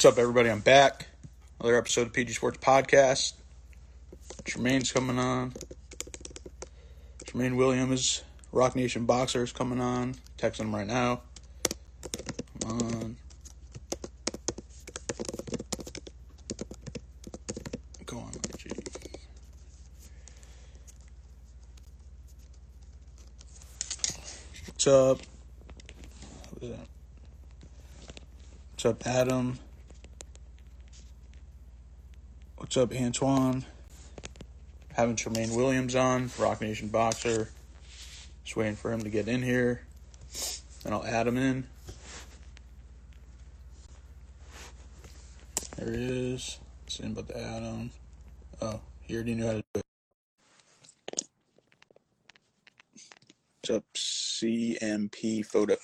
What's up, everybody? I'm back. Another episode of PG Sports Podcast. Tramaine's coming on. Tramaine Williams, Roc Nation Boxer, is coming on. Texting him right now. Come on. Go on, G. What's up? What's up, Adam? What's up, Antoine? Having Tramaine Williams on, Roc Nation Boxer. Just waiting for him to get in here. Then I'll add him in. There he is. Him about to add him. Oh, he already knew how to do it. What's up, CMP photo?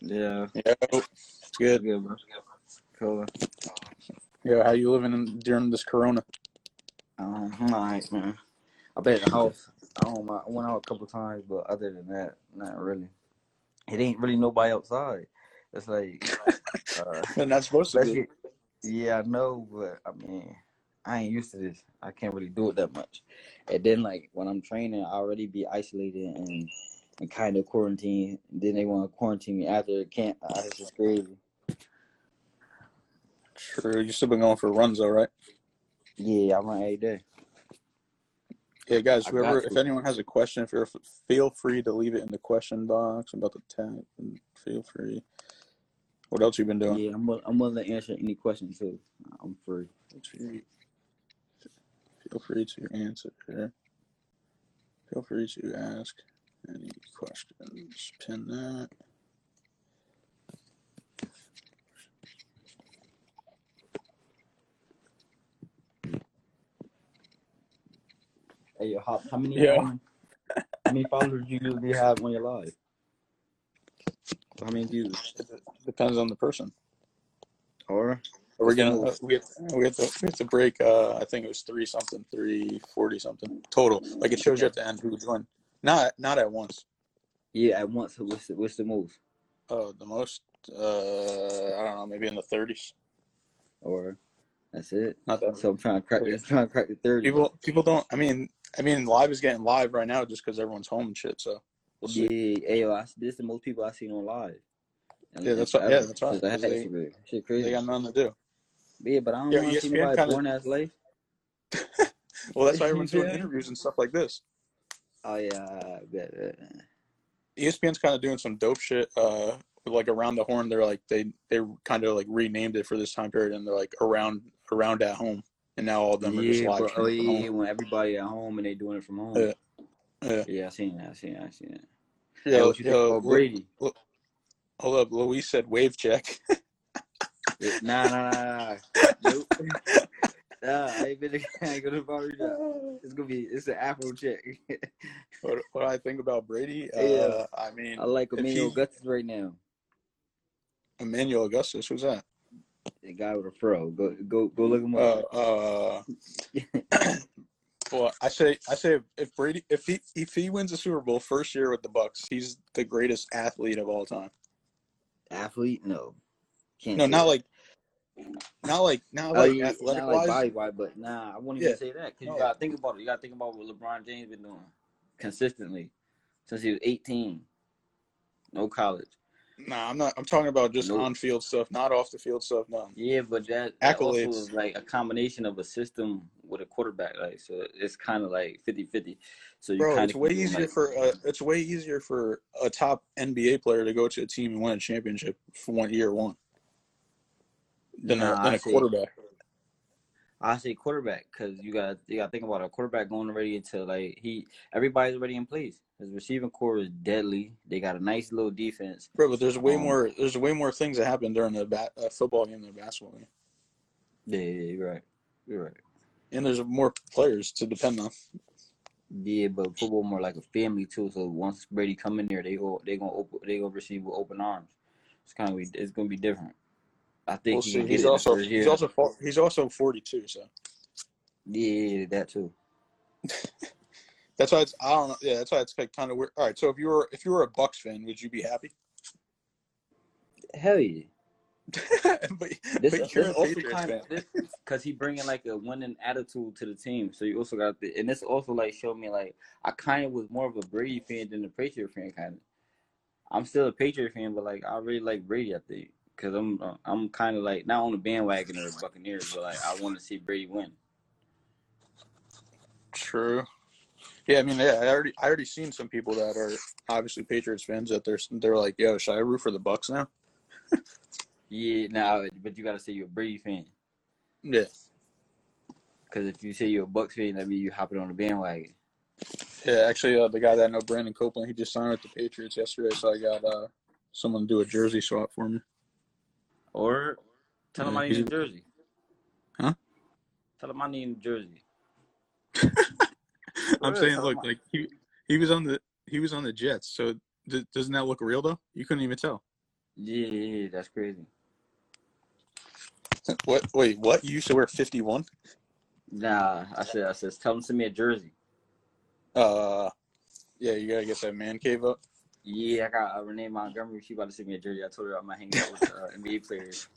Yeah, Yeah, it's good. good, bro. Cool. Yeah, how you living in, during this Corona? Um, I'm alright, man. I've been at the house. I don't. I went out a couple times, but other than that, not really. It ain't really nobody outside. It's like, uh, They're not supposed to be. yeah, I know, but I mean, I ain't used to this. I can't really do it that much. And then, like, when I'm training, I already be isolated and, and kind of quarantine. then they want to quarantine me after the camp. Ah, It's just crazy. True. You still been going for runs though, right? Yeah, I run every day. Yeah, guys. Whoever, if anyone has a question, if you're, feel free to leave it in the question box. I'm about to tag. and Feel free. What else you been doing? Yeah, I'm I'm willing to answer any questions too. I'm free. Feel free to answer. Feel free to ask any questions. Pin that. Hey, yo, how, how many Yeah. how many followers do you usually have on your live? How many views? Depends on the person. Or We're gonna uh, we have, we have to we have to break. Uh, I think it was three something, three forty something total. Like it shows you at the end who joined. Not not at once. yeah, at once. What's the, what's the most? Uh, the most. Uh, I don't know, maybe in the thirties. Or that's it. Not that So I'm trying to crack. I'm trying to crack the thirty. people people don't. I mean, I mean, live is getting live right now just because everyone's home and shit. So we'll see. Yeah, hey, yo, I, this is the most people I've seen on live. And Yeah, that's right. Yeah, that's right. since I had They-. Shit crazy. They got nothing to do. yeah, but I don't Yeah, want to see nobody kinda- born ass life. Well, that's why everyone's doing Yeah. interviews and stuff like this. Oh yeah, I bet, bet. ESPN's kind of doing some dope shit. Uh, like around the horn, they're like they they kind of like renamed it for this time period, and they're like around around at home, and now all of them are just yeah, live bro. Oh yeah, when everybody at home and they doing it from home. Yeah. Yeah. Yeah, I seen that. I seen that. I seen that. Yeah, Hey, what you think yo, Lu- Brady? hold up, Luis said wave check. Nah, nah, nah, nah. Nope. nah, I ain't been. I ain't gonna barber shop. It's gonna be. It's an Afro check. what, what I think about Brady? Yeah. Uh, I mean, I like Emmanuel Augustus right now. Emmanuel Augustus, who's that? The guy with a fro. Go, go, go look him up. Uh, uh, well, I say, I say, if Brady, if he, if he wins the Super Bowl first year with the Bucs, he's the greatest athlete of all time. Athlete? No. Can't. No, not that. like, not like, not Oh, like yeah, athletic not like wise. but nah, I wouldn't Yeah. even say that because No. you gotta think about it. You gotta think about what LeBron James been doing consistently since he was 18. No college. Nah, I'm not. I'm talking about just Nope. on field stuff, not off the field stuff. No. Yeah, but that, that also Accolades. is like a combination of a system with a quarterback. Like, so it's kind of like 50-50. So you Bro, kind it's way easier for uh, it's way easier for a top NBA player to go to a team and win a championship for one year one than Nah, a than a quarterback. I say quarterback because you got you got to think about a quarterback going already into like he everybody's already in place. His receiving corps is deadly. They got a nice little defense. Bro, but there's way Um, more there's way more things that happen during a bat, a football game than a basketball game, Yeah, yeah, you're right. You're right. and there's more players to depend on. Yeah, but football more like a family too. So once Brady come in there, they go they gonna open they gonna receive with open arms. It's kind of it's gonna be different. I think We'll he see. can get He's it in the also he's also he's also 42, so yeah, that too. that's why it's I don't know. Yeah, that's why it's like kind of weird. All right, so if you were if you were a Bucs fan, would you be happy? Hell yeah. but, This, but you're this also kind of because he bringing like a winning attitude to the team. So you also got the, and this also like showed me like I kind of was more of a Brady fan than a Patriot fan. Kind of, I'm still a Patriot fan, but like I really like Brady. I think because I'm I'm kind of like not on the bandwagon or the Buccaneers, but like I want to see Brady win. True. Yeah, I mean, yeah, I already, I already seen some people that are obviously Patriots fans that they're, they're like, yo, should I root for the Bucs now? Yeah, now but you got to say you're a Brady fan Yeah, because if you say you're a Bucs fan, that means you hopping on the bandwagon. yeah. Actually, uh, the guy that I know, Brandon Copeland, he just signed with the Patriots yesterday, so I got uh, someone to do a jersey swap for me. Or tell him I need a jersey. Huh? Tell him I need a jersey. I'm saying, look, like he, he was on the, he was on the Jets. So d- doesn't that look real though? You couldn't even tell. Yeah, yeah, yeah, that's crazy. What? Wait, what? You used to wear 51? Nah, I said, I said, tell him to send me a jersey. Uh, yeah, you gotta get that man cave up. Yeah, I got uh, Renee Montgomery. She about to send me a jersey. I told her I'm gonna hang out with uh, NBA players.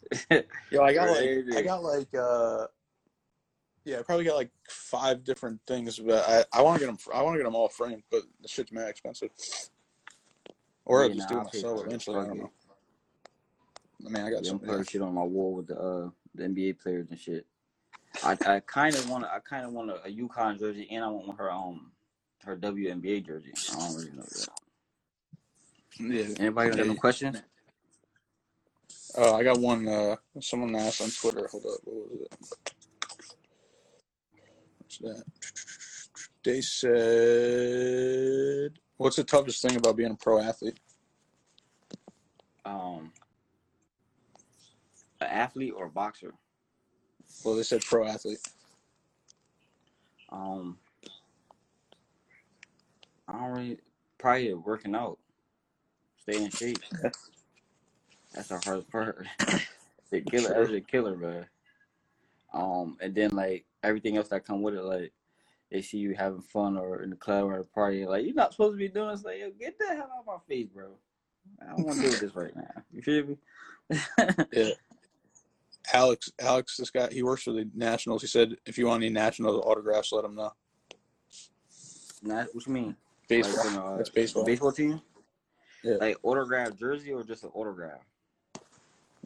Yo, I got like I got like uh yeah, I probably got like five different things, but I, I want to get them I want to get them all framed, but the shit's mad expensive. Or I'll just nah, do it myself eventually. I don't know. I mean, I got Yeah, some. I'm shit on my wall with the uh, the NBA players and shit. I, I kind of want to I kind of want a, a UConn jersey, and I want her um her WNBA jersey. I don't really know that. Yeah. Anybody got no Yeah. questions? Uh, I got one. Uh, someone asked on Twitter. Hold up. What was it? What's that? They said, "What's the toughest thing about being a pro athlete?" Um, an athlete or a boxer? Well, they said pro athlete. Um, I don't really probably working out, stay in shape. That's the hardest part. the killer, that's a killer, bro. Um, and then like everything else that come with it, like they see you having fun or in the club or a party, like you're not supposed to be doing. It's like, yo, get the hell out of my face, bro. I don't want to do this right now. You feel me? Yeah. Alex, Alex, this guy, he works for the Nationals. He said, if you want any Nationals autographs, let him know. Not, what you mean? Baseball. Like, you know, That's baseball. Baseball team? Yeah. Like autograph jersey or just an autograph?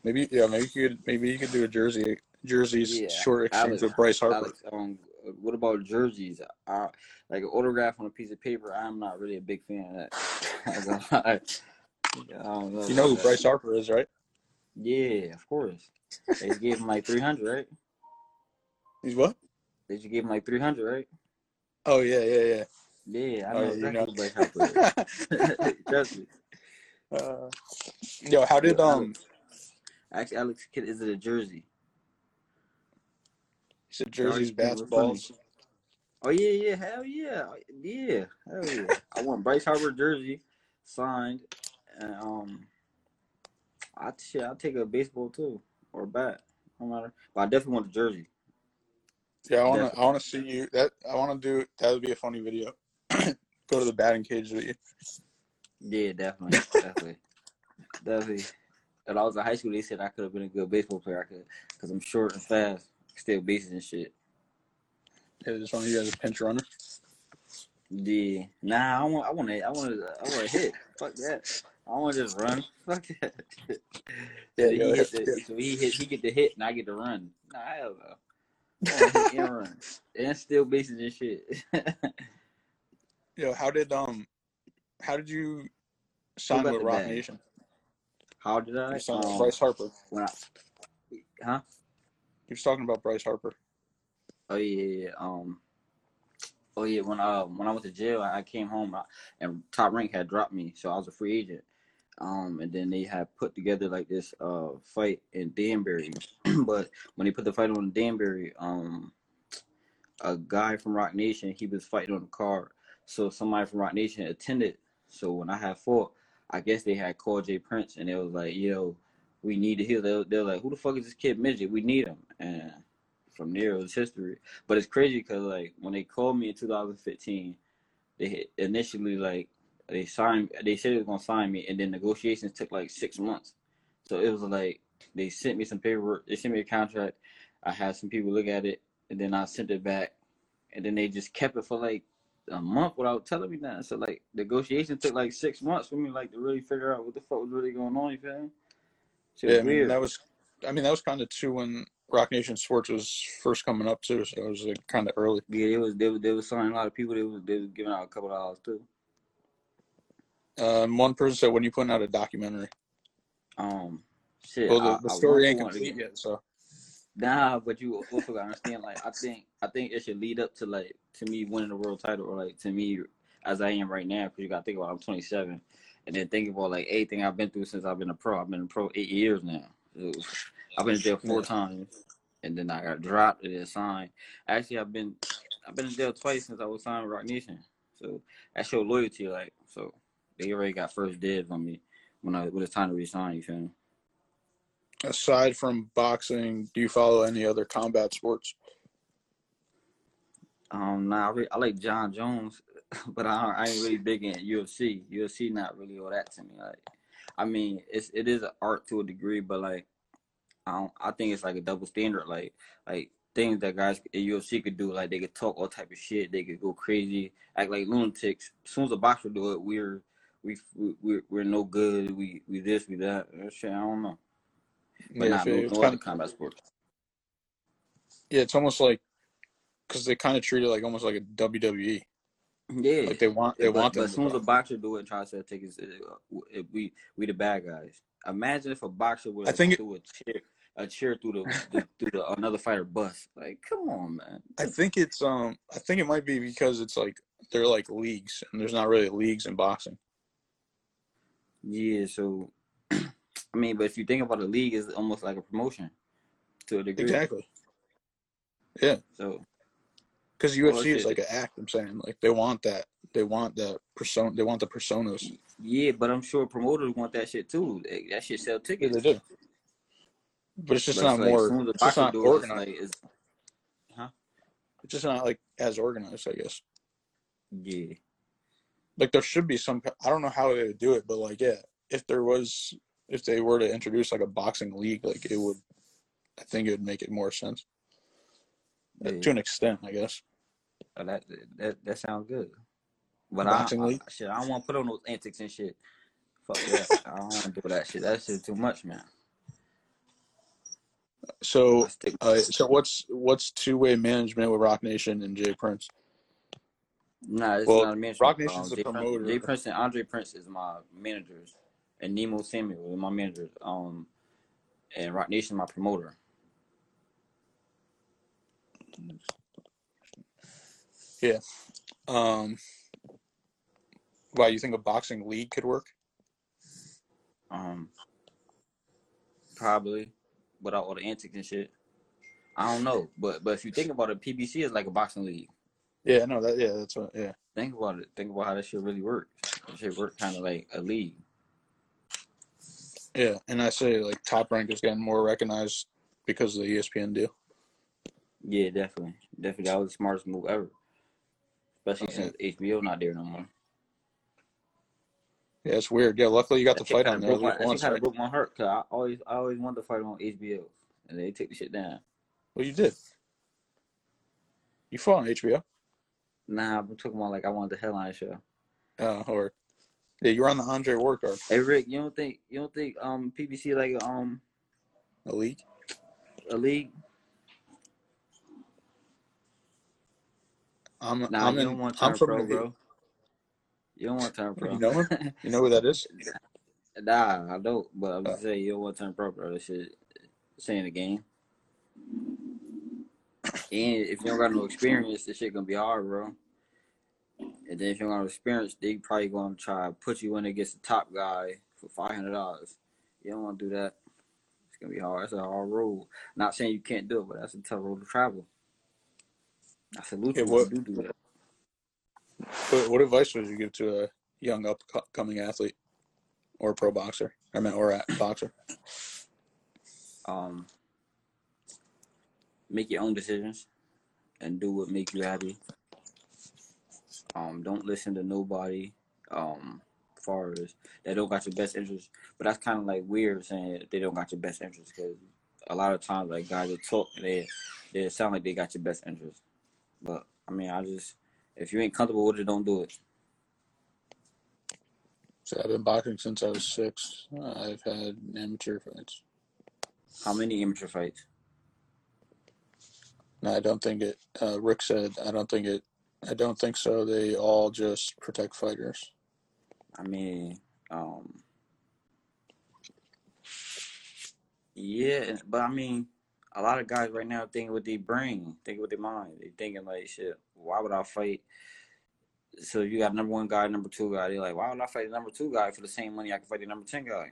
Maybe, yeah, maybe you could, maybe you could do a jersey, jerseys Yeah, short exchange Alex- with Bryce Harper. Alex, um, what about jerseys? Uh, like an autograph on a piece of paper. I'm not really a big fan of that. Know You know who that. Bryce Harper is, right? Yeah, of course. They just gave him like 300, right? He's what? They just gave him like 300, right? Oh yeah, yeah, yeah. Yeah, I Oh, know you exactly know. Bryce Harper is. Trust me. Uh, yo, how did um? Actually, Alex Kidd, is it a jersey? He said jerseys, Alright, bats, balls. Oh yeah, yeah, hell yeah, yeah, hell yeah. I want Bryce Harper jersey signed, and um, I shit, I'll take a baseball too or a bat, no matter. But I definitely want the jersey. Yeah, I want to. I want to see you. That I want to do. That would be a funny video. Go to the batting cage with you. Yeah, definitely, definitely, definitely. When I was in high school, they said I could have been a good baseball player. I could, cause I'm short and fast, steal bases and shit. Yeah, just want you guys a pinch runner. Yeah, nah, I want, I want to, I want to, I want to hit. Fuck that. I want to just run. Fuck that. Yeah, so, he hit yeah. the, so he hit, he get the hit, and I get to run. Nah, hell no. I want to and run and steal bases and shit. Yo, how did um, how did you sign with Roc? Nation? How did I? You signed with Um, Bryce Harper. when I, huh? He was talking about Bryce Harper. Oh yeah. Um. Oh yeah, when uh when I went to jail, I came home and Top Rank had dropped me, so I was a free agent. Um, and then they had put together like this uh fight in Danbury, but when they put the fight on Danbury, um, a guy from Roc Nation he was fighting on the card, so somebody from Roc Nation attended. So when I had fought, I guess they had called Jay Prince and they was like, "Yo, we need to heal." They're, they're like, "Who the fuck is this kid midget? We need him." And from there it was history. But it's crazy because like when they called me in 2015, they initially like they signed. They said they was gonna sign me, and then negotiations took like six months. So it was like they sent me some paperwork. They sent me a contract. I had some people look at it, and then I sent it back, and then they just kept it for like a month without telling me that. So like negotiation took like six months for me like to really figure out what the fuck was really going on. You feel me? Shit Yeah, I mean that was, I mean that was kind of too when Roc Nation Sports was first coming up too, so it was like kind of early. Yeah, it was they was they was signing a lot of people. They was they was giving out a couple dollars too. Um, one person said when you putting out a documentary. Um, shit. Well, the, I, the story ain't complete yet, so Nah, but you also gotta understand. Like, I think I think it should lead up to like to me winning the world title, or like to me as I am right now. Because you gotta think about I'm 27, and then think about like everything I've been through since I've been a pro. I've been a pro eight years now. I've been in jail four times, and then I got dropped and then signed. Actually, I've been I've been in jail twice since I was signed with Roc Nation. So that showed loyalty. Like, so they already got first dibs on me when I when it's time to resign. You feel me? Aside from boxing, do you follow any other combat sports? Um, nah, I, re- I like Jon Jones, but I, I ain't really big in UFC. UFC not really all that to me. Like, I mean, it's it is an art to a degree, but like, I I think it's like a double standard. Like, like things that guys in UFC could do, like they could talk all type of shit, they could go crazy, act like lunatics. As soon as a boxer do it, we're we we we're, we're no good. We we this we that. That Shit, I don't know. But Yeah, not it- it's no of, combat sports. yeah, it's almost like because they kind of treat it like almost like a WWE. Yeah. Like they want they Yeah, want but as soon as a boxer do it and tries to take his, uh, if we we the bad guys. Imagine if a boxer would I think it- threw a chair a chair through the, the through the another fighter bust. Like, come on, man. I think it's um I think it might be because it's like they're like leagues and there's not really leagues in boxing. Yeah. So, I mean, but if you think about the league, it's almost like a promotion to a degree. Exactly. Yeah. So Because Well, UFC is like an act. I'm saying like they want that. They want that persona. They want the personas. yeah, but I'm sure promoters want that shit too. That shit sell Yeah, tickets. they do. But it's just But not more. It's just not do it, it's organized. like it's It's just not like as organized. I guess. yeah. Like there should be some. I don't know how they would do it, but like yeah, if there was, if they were to introduce like a boxing league, like it would. I think it would make it more sense uh, yeah. to an extent. I guess. Oh, that that that sounds good. But I, I shit, I don't want to put on those antics and shit. Fuck that. I don't want to do that shit. That shit too much, man. So Uh, so what's what's two way management with Roc Nation and Jay Prince? Nah, it's well, not a management. Roc Nation's Um, the Jay Prince, promoter. Jay Prince and Andre Prince is my managers, and Nemo Samuel my managers. Um, and Roc Nation my promoter. Yeah. Um, why you think a boxing league could work? Um, probably without all the antics and shit. I don't know, but but if you think about it, PBC is like a boxing league. Yeah, no, that yeah, that's what yeah. Think about it. Think about how that shit really works. That shit work kind of like a league. Yeah, and I say like Top Rank is getting more recognized because of the ESPN deal. Yeah, definitely, definitely. That was the smartest move ever. Especially since HBO not there no more. Yeah, it's weird. Yeah, luckily you got the That fight on there my, that kind of broke my heart because I always, I always wanted to fight on HBO, and they took the shit down. Well, you did. You fought on HBO. Nah, I'm talking about like I wanted the headline show. Uh, or yeah, you were on the Andre Ward card, Hey Rick, you don't think you don't think um PBC like um the league. a league? I'm Nah, I'm you in. don't want to I'm from pro, bro. You don't want to turn pro. You know? You know who that is? nah, I don't. But I'm Uh. just saying you don't want to turn pro, bro. That shit, saying the game. And if you don't got no experience, this shit gonna be hard, bro. And then if you don't got experience, they probably gonna try to put you in against the top guy for five hundred dollars. You don't want to do that. It's gonna be hard. That's a hard road. Not saying you can't do it, but that's a tough road to travel. I salute you what- you do do that. What, what advice would you give to a young upcoming athlete or a pro boxer? I mean, or a boxer? Um, make your own decisions and do what makes you happy. Um, don't listen to nobody. Um, far as they don't got your best interest. But that's kind of like weird saying they don't got your best interest because a lot of times like guys that talk and they they sound like they got your best interest. But I mean, I just if you ain't comfortable with it, don't do it. So I've been boxing since I was six. I've had amateur fights. How many amateur fights? No, I don't think it. Uh, Rick said I don't think it. I don't think so. They all just protect fighters. I mean, um, yeah, but I mean, a lot of guys right now thinking with their brain, thinking with their mind. They thinking like, shit, why would I fight? So you got number one guy, number two guy. They're like, why would I fight the number two guy for the same money I can fight the number ten guy?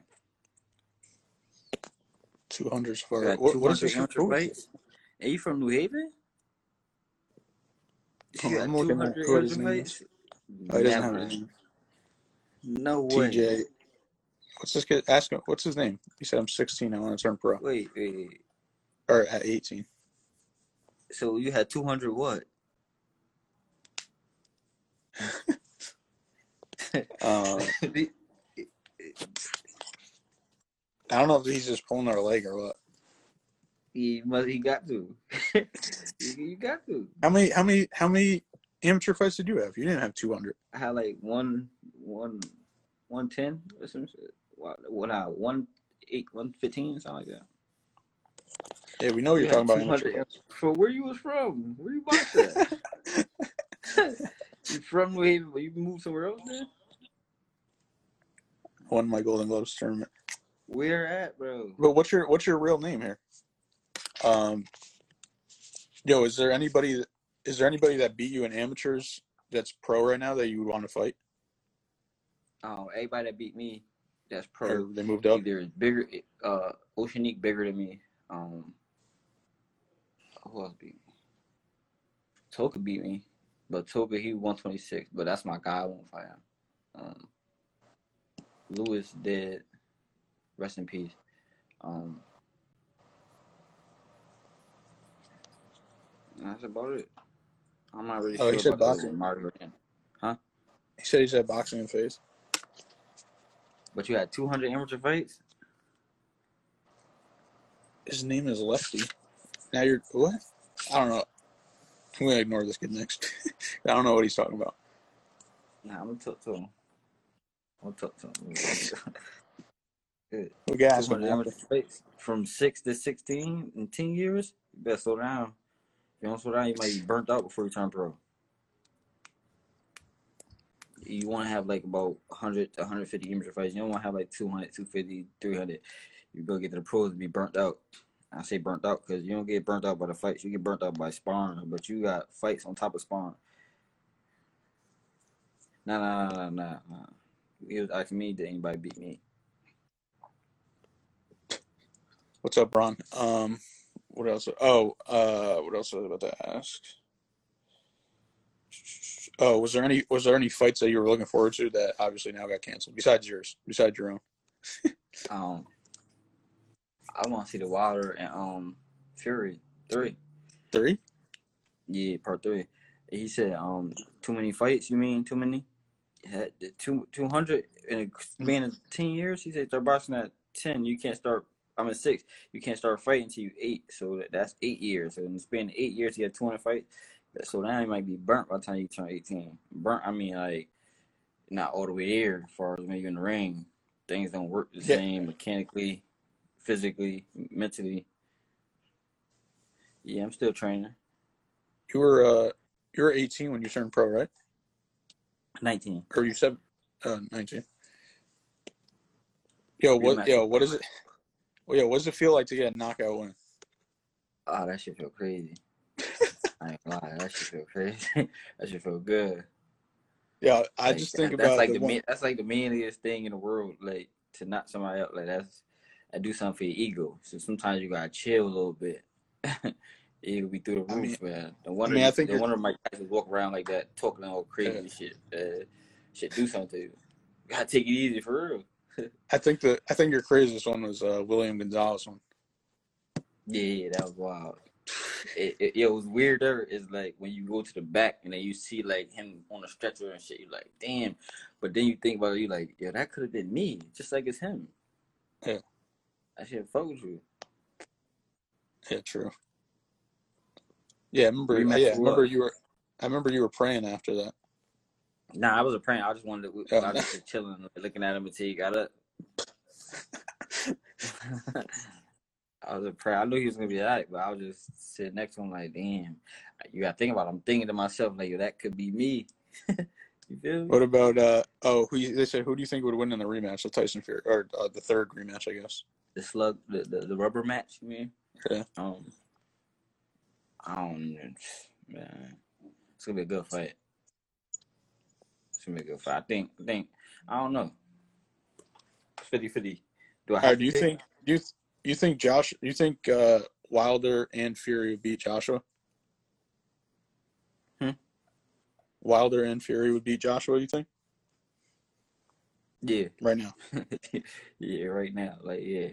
Two hundred for what, what is 200 this? Are you from New Haven? Hold You on, got I'm looking at 200 who his name fights? Oh, he doesn't have Never. a name. No way. TJ. What's this kid? Ask him. What's his name? He said I'm 16. I want to turn pro. Wait, wait, wait. Or at 18. So you had 200 what? Uh, I don't know if he's just pulling our leg or what. He must. He got to. you, got to. How many? How many? How many amateur fights did you have? You didn't have 200. I had like one, one, one ten or some shit. What? I one eight, one fifteen, something like that. Yeah, we know you're You talking about amateur From where you was from? Where you boxed at? you from New Haven, but you moved somewhere else, man? Won my Golden Gloves tournament. Where at, bro? But what's your what's your real name here? Um, yo, is there anybody? Is there anybody that beat you in amateurs that's pro right now that you would want to fight, Oh, everybody that beat me, that's or pro. they moved up? Either is bigger, uh, Oceanique bigger than me. Um, who else beat me? Toka beat me, but Toka he 126. But that's my guy. I won't fight him. Um, Lewis dead. Rest in peace. Um, that's about it. I'm not really Oh, he said boxing. Again. He said he said boxing in face. But you had 200 amateur fights. His name is Lefty. Now you're what? I don't know. I'm gonna ignore this kid next. I don't know what he's talking about. Nah, I'm gonna talk to him. I'm gonna talk to him. Good. We can ask him 200 amateur fights from six to 16 in 10 years. You better slow down. You don't slow down, you might be burnt out before you turn pro. You want to have like about 100 to 150 amateur fights. You don't want to have like 200, 250, 300. You go get to the pros and be burnt out. I say burnt out because you don't get burnt out by the fights. You get burnt out by sparring, but you got fights on top of sparring. Nah, nah, nah, nah, nah. nah. He was asking me, did anybody beat me? What's up, Ron? Um, what else? Oh, uh, what else was I about to ask? Oh, was there any was there any fights that you were looking forward to that obviously now got canceled besides yours, besides your own? Um, I want to see the Wilder and um Fury three. Three? Yeah, part three. He said um too many fights. You mean too many? Had two two hundred in a span of ten years. He said start boxing at ten. You can't start. I'm at six. You can't start fighting until you eight. So that, that's eight years. So in the span of eight years, had two hundred fights. So now you might be burnt by the time you turn eighteen. Burnt. I mean like not all the way there. As far as when you're in the ring, things don't work the Yeah. same mechanically, physically, mentally. Yeah, I'm still training. You were uh you were 18 when you turned pro, right? Nineteen. Or you said uh 19. Yo, what? Yo, what is it? Well, yeah, what does it feel like to get a knockout win? Oh, that shit feel crazy. I ain't gonna that shit feel crazy. that shit feel good. Yeah, I Like, just think that- that's about like the the man, that's like the manliest thing in the world. Like to knock somebody out, like that's I do something for your ego. So sometimes you gotta chill a little bit. It'll be through the I roof, mean- man. The wonder, mean, I think the you're- wonder Mike Tyson walk around like that, talking all crazy shit. Uh, shit, do something to you. Gotta take it easy for real. I think the I think your craziest one was uh William Gonzalez one. Yeah, yeah, that was wild. it, it, it was weirder is like when you go to the back and then you see like him on a stretcher and shit. You're like, damn. But then you think about it, you like, yeah, that could have been me, just like it's him. Yeah. I should fuck with you. Yeah, true. Yeah, I remember. Rematch Yeah, I remember you were. I remember you were praying after that. Nah, I wasn't praying. I just wanted to. Oh, I was just chilling, looking at him until he got up. I was a prayer. I knew he was gonna be alright, but I was just sitting next to him like, damn. You gotta think about. It. I'm thinking to myself like, yo, that could be me. you feel me? What about? uh Oh, who you- they said who do you think would win in the rematch? The Tyson Fury or uh, the third rematch, I guess. The slug, the, the, the rubber match. You mean? Yeah. Um, I don't, man. It's gonna be a good fight. It's gonna be a good fight. I think. I think. I don't know. 50-50. Do I All have right, do you pick? think? Do you th- you think Josh? You think uh Wilder and Fury would beat Joshua? Hmm? Wilder and Fury would beat Joshua. You think Yeah. right now? yeah, right now. Like, yeah.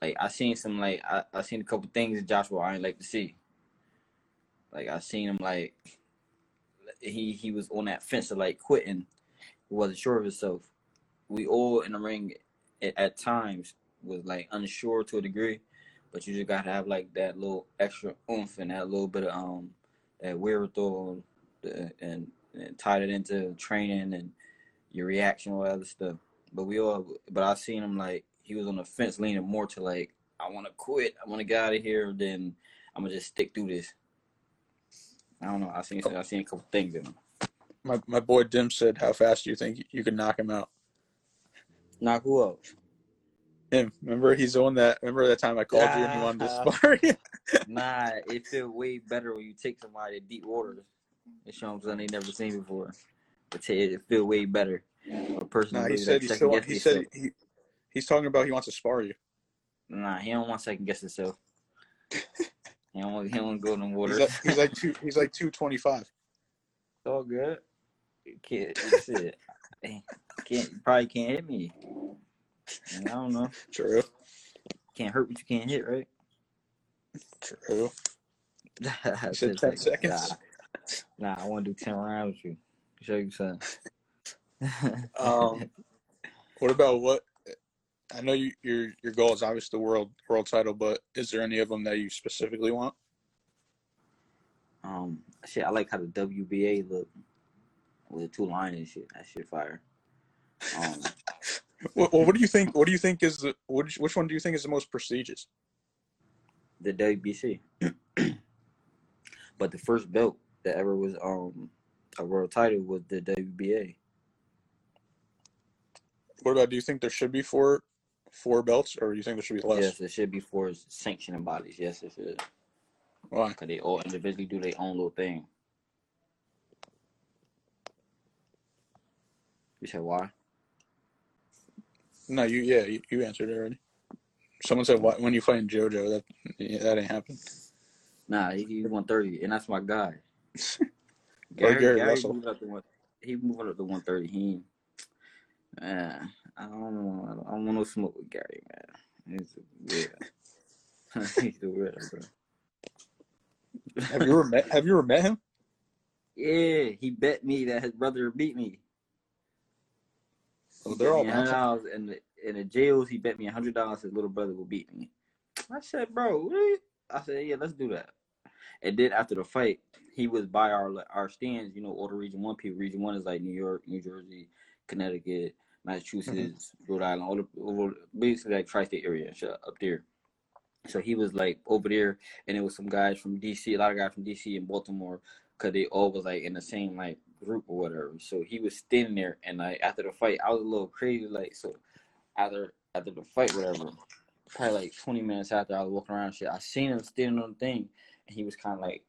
Like I seen some like I, I seen a couple things in Joshua I ain't like to see. Like I seen him like he he was on that fence of like quitting. He wasn't sure of himself. We all in the ring at, at times was like unsure to a degree, but you just gotta have like that little extra oomph and that little bit of um that wherewithal uh, and and tied it into training and your reaction or other stuff. But we all, but I seen him like he was on the fence, leaning more to like I want to quit, I want to get out of here. Then I'm gonna just stick through this. I don't know. I seen I seen a couple things in him. My my boy Dim said, "How fast do you think you could knock him out?" Knock who out? Him. Remember he's on that. Remember that time I called you and he wanted to spar? Nah, it feel way better when you take somebody to deep water. and show them something they never seen before. But it it feel way better. A person Nah, he said he still. He said he. He's talking about he wants to spar you. Nah, he don't want second guess himself. he don't want he don't to go in the He's like, he's like two. He's like two twenty five. It's all good. Kid, that's it. Can't probably can't hit me. I don't know. True. Can't hurt what you can't hit, right? True. Said ten second. seconds. Nah, nah, I want to do ten rounds with you. Show you something. Um, what about what? I know you, your your goal is obviously the world world title, but is there any of them that you specifically want? um, shit, I like how the WBA look with the two lines and shit. That shit fire. Um, Well, what do you think? What do you think is the which which one do you think is the most prestigious? the WBC. but the first belt that ever was um a world title was the WBA. What about? Do you think there should be four four belts, or you think there should be less? Yes, it should be four sanctioning bodies. Yes, it should. Why? Cause they all individually do their own little thing. You said why? No, you yeah, you, you answered it already. Someone said why, when you fight JoJo, that yeah, that ain't happened. Nah, he, he's one thirty, and that's my guy. Or Gary, Gary Gary Russell. moved up to one. He moved up to one thirty. He, man, I don't know. I don't, want no smoke with Gary, man. He's weird. he's the bro. Have you ever met? Have you ever met him? Yeah, he bet me that his brother beat me. Oh, they're all hundred dollars in the in the jails. He bet me a hundred dollars his little brother will beat me. I said, bro, what? I said, yeah, let's do that. And then after the fight, he was by our our stands. You know, all the Region One people. Region One is like New York, New Jersey, Connecticut, Massachusetts, mm-hmm. Rhode Island, all the over, basically like tri-state area up there. So he was like over there, and it was some guys from DC, a lot of guys from DC and Baltimore, cause they all was like in the same like group or whatever. So he was standing there, and like after the fight, I was a little crazy. Like so, after after the fight, whatever, probably like twenty minutes after I was walking around, and shit, I seen him standing on the thing, and he was kind of like,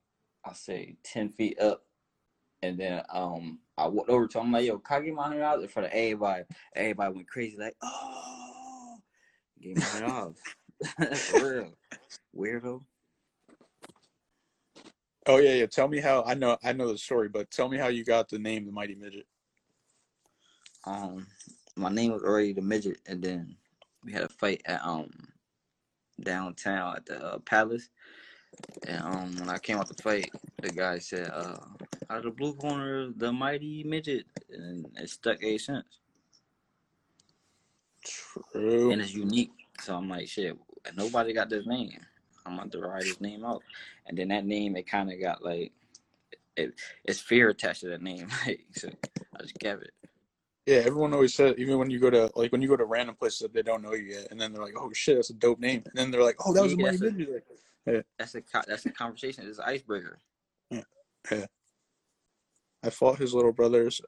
I say ten feet up, and then um I walked over to him, I'm like, yo, can I get my hundred dollars in front of everybody? Everybody went crazy, like, oh, gave me hundred dollars. For real, weirdo. Oh yeah, yeah. Tell me how. I know I know the story, but tell me how you got the name the Mighty Midget. Um, my name was already the midget, and then we had a fight at um downtown at the uh, Palace, And um, when I came out to fight, the guy said, uh, out of the blue corner, the mighty midget. And it stuck ever since. True. And it's unique. So I'm like, shit, nobody got this name. I'm going to write his name out. And then that name, it kind of got like, it, it's fear attached to that name. so I just kept it. Yeah, everyone always said even when you go to like when you go to random places that they don't know you yet, and then they're like, "Oh shit, that's a dope name," and then they're like, "Oh, that was Yeah, a that's mighty a- midget." That's a that's a conversation. It's an icebreaker. Yeah. I fought his little brothers.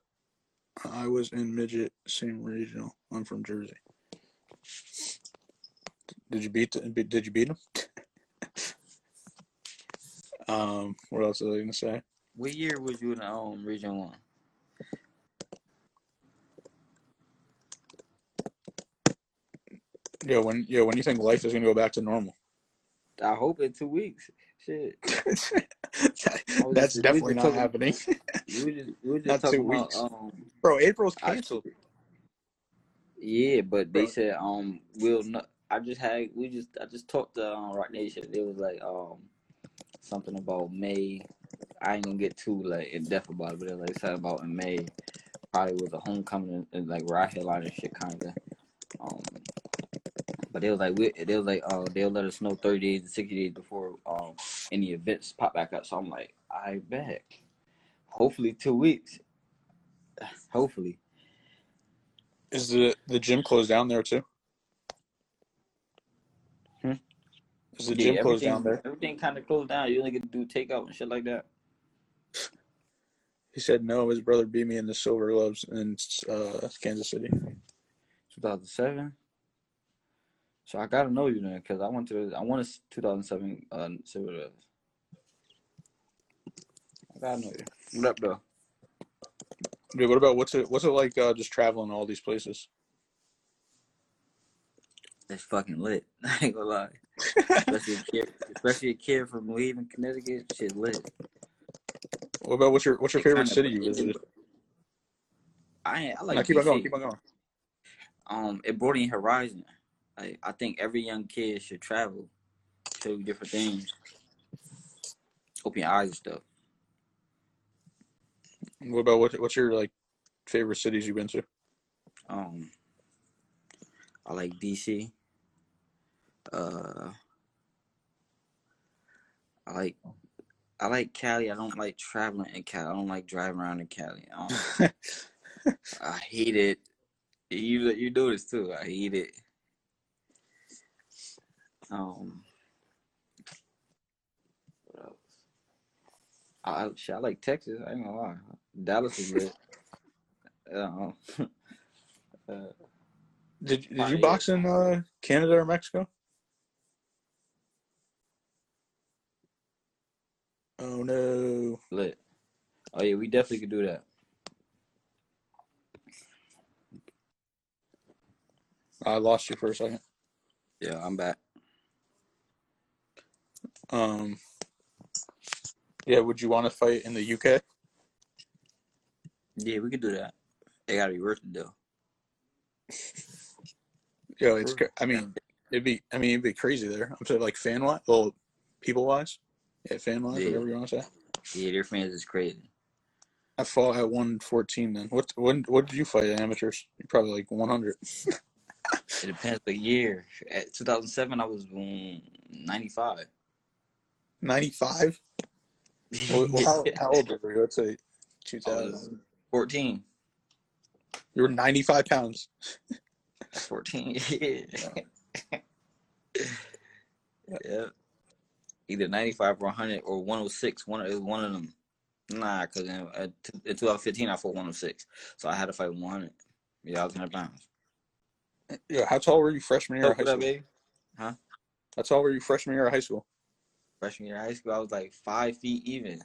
I was in midget, same regional. I'm from Jersey. Did you beat? The, did you beat him? um, what else was I gonna say? What year was you in um, Region One? Yeah, when yeah, when you think life is gonna go back to normal? I hope in two weeks. Shit, That's we definitely not talking- happening, we just we just Not two talking about weeks. um. bro. April's I- canceled. Yeah, but they Bro. said um we'll not. I just had we just I just talked to um, Roc Nation. It was like um something about May. I ain't gonna get too like in depth about it, but it was like something about in May. Probably with a homecoming and like where I headline and shit kind of. Um, but they was like we, they was like uh they'll let us know thirty days to sixty days before um any events pop back up. So I'm like I bet. Hopefully two weeks. Hopefully. Is the the gym closed down there too? Hmm? Is the gym closed down there? Everything kind of closed down. You only get to do takeout and shit like that. He said no. His brother beat me in the silver gloves in uh, Kansas City. 2007. So I gotta know you then, cause I went to I won to 2007 uh gloves. I gotta know you. What up, though? Dude, what about what's it what's it like uh, just traveling all these places? It's fucking lit. I ain't gonna lie. Especially a kid, especially a kid from leaving Connecticut. Shit lit. What about what's your what's your It favorite city you visited? I ain't, I like No, keep on going. Keep on going. um it brought in horizon. Like I think every young kid should travel, you different things, open your eyes and stuff. What about what what's your like favorite cities you've been to? Um, I like DC. Uh, I like I like Cali. I don't like traveling in Cali. I don't like driving around in Cali. Um, I hate it. You you do this too. I hate it. Um, what else? I I, I like Texas. I ain't gonna lie. Dallas is lit. Um, uh, Did did you box in uh, Canada or Mexico? Oh no! lit. Oh yeah, we definitely could do that. I lost you for a second. Yeah, I'm back. Um, yeah, would you want to fight in the UK? Yeah, we could do that. It gotta be worth it though. Yeah, it's. I mean, it'd be. I mean, it'd be crazy there. I'm saying like fan wise, well, people wise. Yeah, fan wise, Yeah. whatever you want to say. Yeah, their fans is crazy. I fought at 114 then. What when what did you fight at amateurs? You're probably like 100. It depends the year. At 2007, I was um, 95. 95? Well, well, how, how old were you? Let's say I 2000. was 14. You were 95 pounds. 14. Yeah. yeah. Either 95 or 100 or 106. One, it one of them. Nah, because in, uh, in 2015, I fought 106. So I had to fight 100. Yeah, I was 100 pounds. Yeah, how tall were you freshman year of high up, school? baby? How tall were you freshman year of high school? Freshman year of high school, I was like five feet even.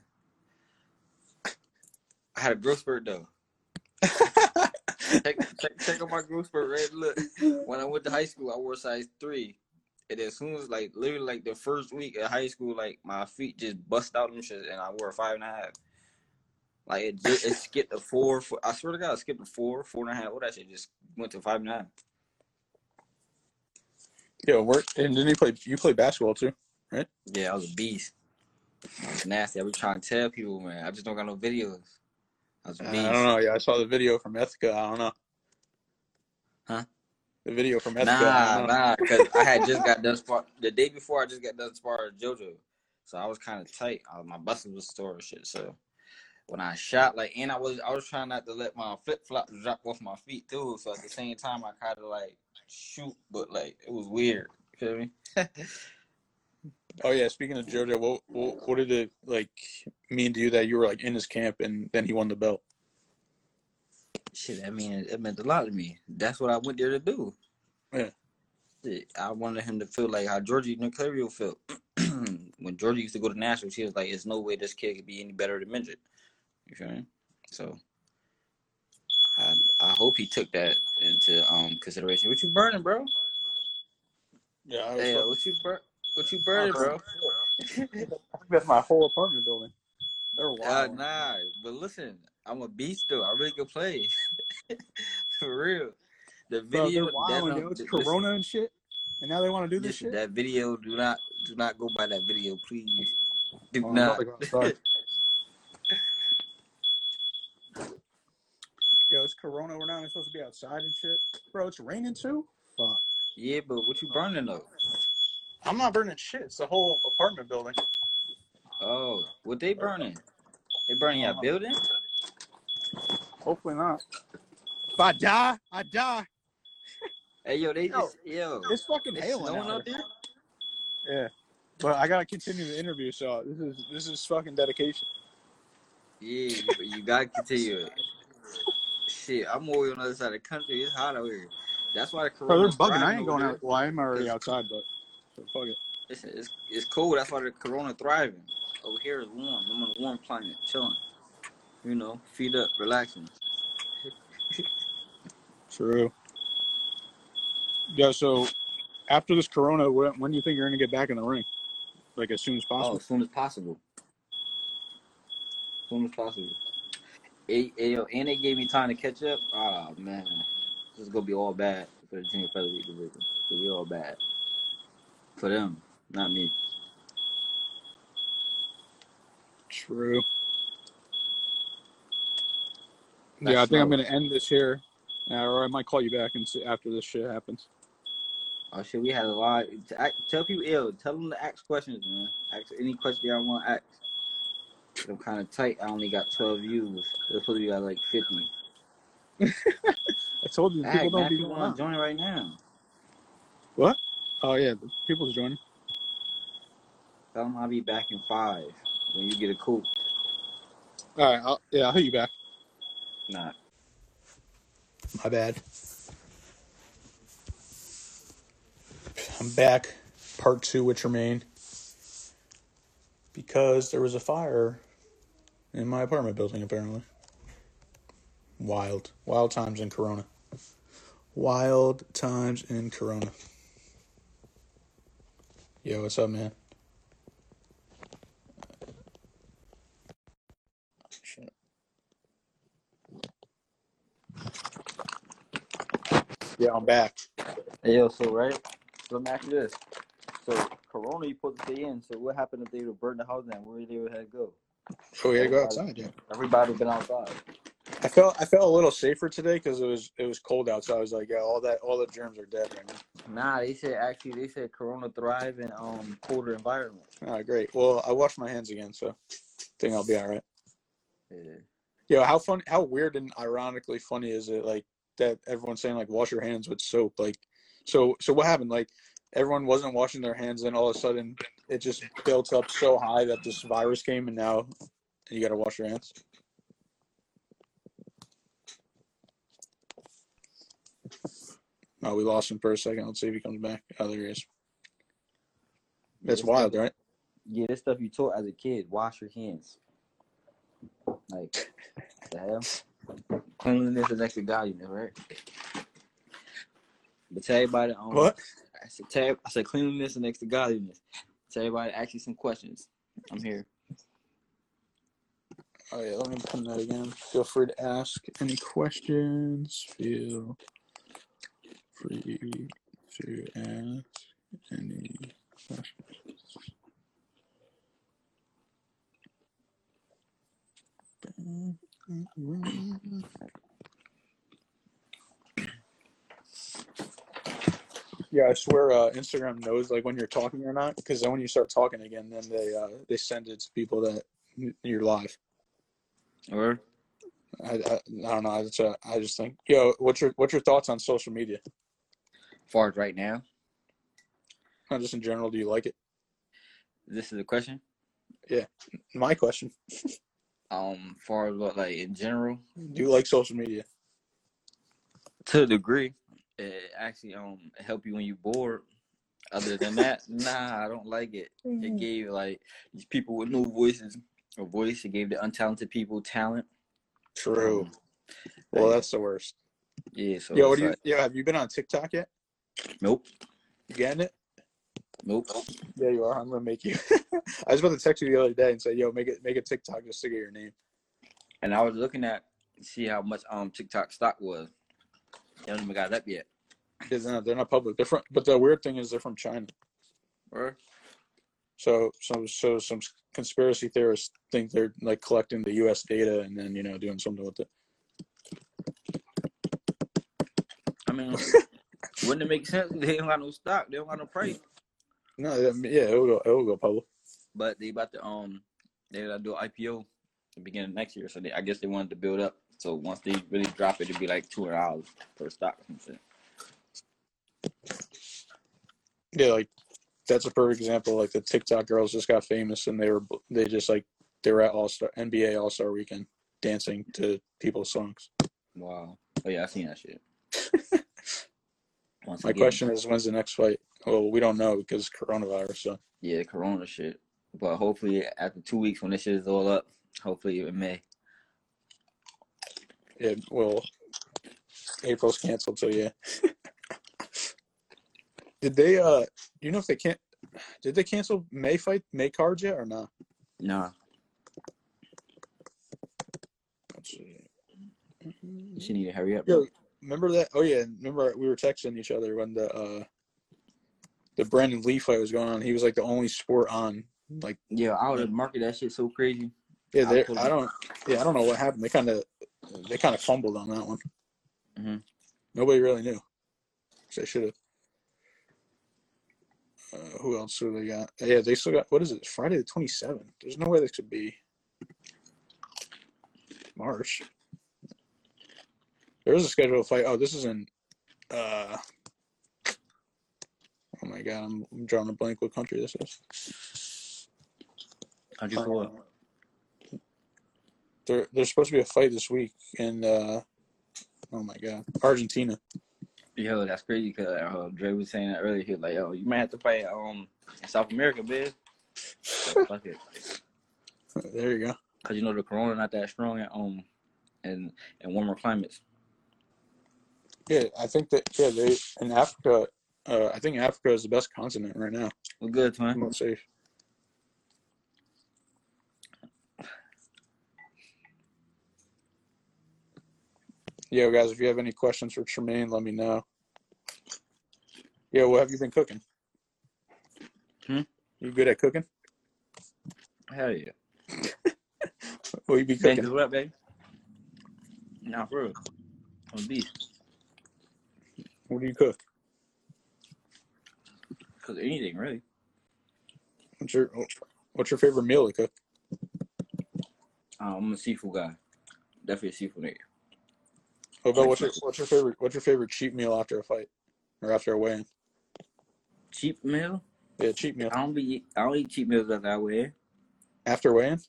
I had a growth spurt though. check, check, check out my growth spurt, right? Look, when I went to high school, I wore size three. And as soon as like literally like the first week of high school, like my feet just bust out and shit, and I wore a five and a half. Like it just it skipped a four, four. I swear to God, it skipped a four, four and a half. What that shit just went to five and a half. Yeah, work. And then you play you play basketball too. Right? Yeah, I was a beast. I was nasty. I was trying to tell people, man. I just don't got no videos. I was a beast. I don't know. Yeah, I saw the video from Ethica. I don't know. Huh? The video from Ethica. Nah, nah, because I had just got done spar the day before. I just got done sparring JoJo, so I was kind of tight. I, my muscles was sore and shit. So when I shot, like, and I was I was trying not to let my flip flop drop off my feet too. So at the same time, I kind of like shoot, but like it was weird. You feel me? Oh yeah. Speaking of JoJo, what, what what did it like mean to you that you were like in his camp and then he won the belt? Shit, I mean, it meant a lot to me. That's what I went there to do. Yeah. Shit, I wanted him to feel like how Georgie Nucleario felt. when Georgie used to go to nationals, she was like, "There's no way this kid could be any better than Midget." You feel me? So, I I hope he took that into um consideration. What you burning, bro? Yeah. I was fucking- what you bur- What you burning, bro? That's my whole apartment building. They're Uh, nah, but listen, I'm a beast though. I really can play. For real. The video, they're wild, that, yo. It's listen, Corona and shit, and now they want to do this Listen, shit. that video, do not do not go by that video, please. Do Oh, not. about to go outside. Yo, it's Corona. We're not even supposed to be outside and shit, bro. It's raining too. Fuck. yeah, but what you burning though? I'm not burning shit. It's the whole apartment building. Oh, what they burning? They burning your Uh, building? Hopefully not. If I die, I die. Hey, yo, they Yo, just yo. It's fucking It's hailing snowing out up. Yeah, but I gotta continue the interview, so this is this is fucking dedication. Yeah, but you gotta continue it. Shit, I'm over on the other side of the country. It's hot out here. That's why the Bro, they're bugging. I ain't going out. Well, I'm already outside, but so fuck it. it's, it's, it's cold. That's why the corona thriving. Over here is warm. I'm on a warm planet, chilling. You know, feet up, relaxing. True. Yeah. So after this Corona, when, when do you think you're gonna get back in the ring? Like as soon as possible. Oh, possible. as soon as possible. As soon as possible. Hey, yo, and they gave me time to catch up. Ah man, this is gonna be all bad for the junior featherweight division. It's gonna be all bad for them, not me. True. That Yeah, I think I'm gonna end this here, uh, or I might call you back and see after this shit happens. Oh shit, we had a lot. To tell people, yo, tell them to ask questions, man. Ask any question y'all want to ask. I'm kind of tight. I only got 12 views. They're supposed to be at like 50. I told you people don't be want to join right now. What? Oh yeah, the people's joining. Tell them I'll be back in five when you get a cool. All right, I'll, yeah, I'll hit you back. Nah. My bad. I'm back, part two with Tramaine, because there was a fire in my apartment building. Apparently, wild, wild times in Corona. Wild times in Corona. Yo, what's up, man? Shit. Yeah, I'm back. Hey, yo, so right? So let me ask you this. So Corona, you supposed to stay in. So what happened if they would burn the house down? Where they would have to go? Oh, we gotta go outside. Yeah. everybody been outside. I felt I felt a little safer today because it was it was cold out, so I was like, yeah, all that all the germs are dead right now. Nah, they said actually they said Corona thrive in um colder environments. All right, great. Well, I washed my hands again, so I think I'll be all right. Yeah. Yo, how fun, how weird and ironically funny is it like that? Everyone's saying like wash your hands with soap. Like, so so what happened? Like everyone wasn't washing their hands, and all of a sudden it just built up so high that this virus came, and now you got to wash your hands. Oh, we lost him for a second. Let's see if he comes back. Oh, there he is. That's wild, right? Yeah, this stuff you taught as a kid. Wash your hands. Like the hell. Cleanliness is next to godliness, right? But tell everybody, um, What? I said, tell, I said cleanliness is next to godliness. Tell everybody, ask you some questions. I'm here. Oh yeah, let me put that again. Feel free to ask any questions. Feel free to add any questions. Yeah, I swear uh, Instagram knows like when you're talking or not, because then when you start talking again, then they uh, they send it to people that you're live. Or I, I, I don't know. I just, uh, I just think, yo, what's your what's your thoughts on social media? Far as right now, Not just in general. Do you like it? this is a question. Yeah, my question: Um, far as what like in general, Do you like social media? to a degree, it actually um help you when you're bored. Other than that, nah, I don't like it. It gave like these people with no voices a voice. It gave the untalented people talent. True. Um, Well, like, that's the worst. yeah. So Yo, what do you? like, Yo, have you been on TikTok yet? Nope, You getting it? nope. Yeah, you are. I'm gonna make you. I was about to text you the other day and say, "Yo, make it make a TikTok just to get your name." And I was looking at see how much um TikTok stock was. They haven't even got it up yet. Because they're not, they're not public. From, but the weird thing is they're from China. Or So so so some conspiracy theorists think they're like collecting the U.S. data and then you know doing something with it. I mean, wouldn't it make sense? They don't got no stock. They don't got no price. No, yeah, it will go. It will go public. But they about to um they gotta do an IPO the beginning of next year. So they, I guess they wanted to build up. So once they really drop it, it'd be like two hundred dollars per stock or some shit. Yeah, like that's a perfect example. Like the TikTok girls just got famous and they were they just like they were at All Star NBA All Star Weekend dancing to people's songs. Wow. Oh yeah, I seen that shit. Once My again, question is, when's the next fight? Well, we don't know because coronavirus. So Yeah, Corona shit. But hopefully after two weeks when this shit is all up, hopefully in May. yeah, well, April's canceled. So yeah. Did they? Uh, you know if they can't? Did they cancel May fight May cards yet or not? Nah, Let's see. she need to hurry up. Yo, remember that? Oh yeah, remember we were texting each other when the uh the Brandon Lee fight was going on. He was like the only sport on. Like Yeah, I would have marketed that shit so crazy. yeah, I they, I don't yeah I don't know what happened. They kind of they kind of fumbled on that one. Mhm. Nobody really knew. They should have. Uh, who else do they got? Yeah, they still got. What is it? Friday the twenty seventh. There's no way this could be March. There is a scheduled fight. Oh, this is in. Uh, oh my god, I'm, I'm drawing a blank. What country this is? How Country for what? There, there's supposed to be a fight this week in. Uh, oh my god, Argentina. Yo, that's crazy because uh, Dre was saying that earlier. He was like, "Yo, you might have to fight um in South America, bitch." Fuck it, There you go. cause you know the corona not that strong at um in in warmer climates. Yeah, I think that yeah they in Africa. Uh, I think Africa is the best continent right now. We're good, man. Most safe. Yo, guys, if you have any questions for Tramaine, let me know. Yeah, what have you been cooking? Hmm? You good at cooking? Hell yeah. What you be cooking? you, what baby? Nah, for real. On beef, What do you cook? Cook anything really. What's your What's your favorite meal to cook? Um, I'm a seafood guy. Definitely a seafood nigga. What about what's your What's your favorite What's your favorite cheap meal after a fight or after a weigh-in? Cheap meal? Yeah, cheap meal I don't be. I don't eat cheap meals after weigh-in.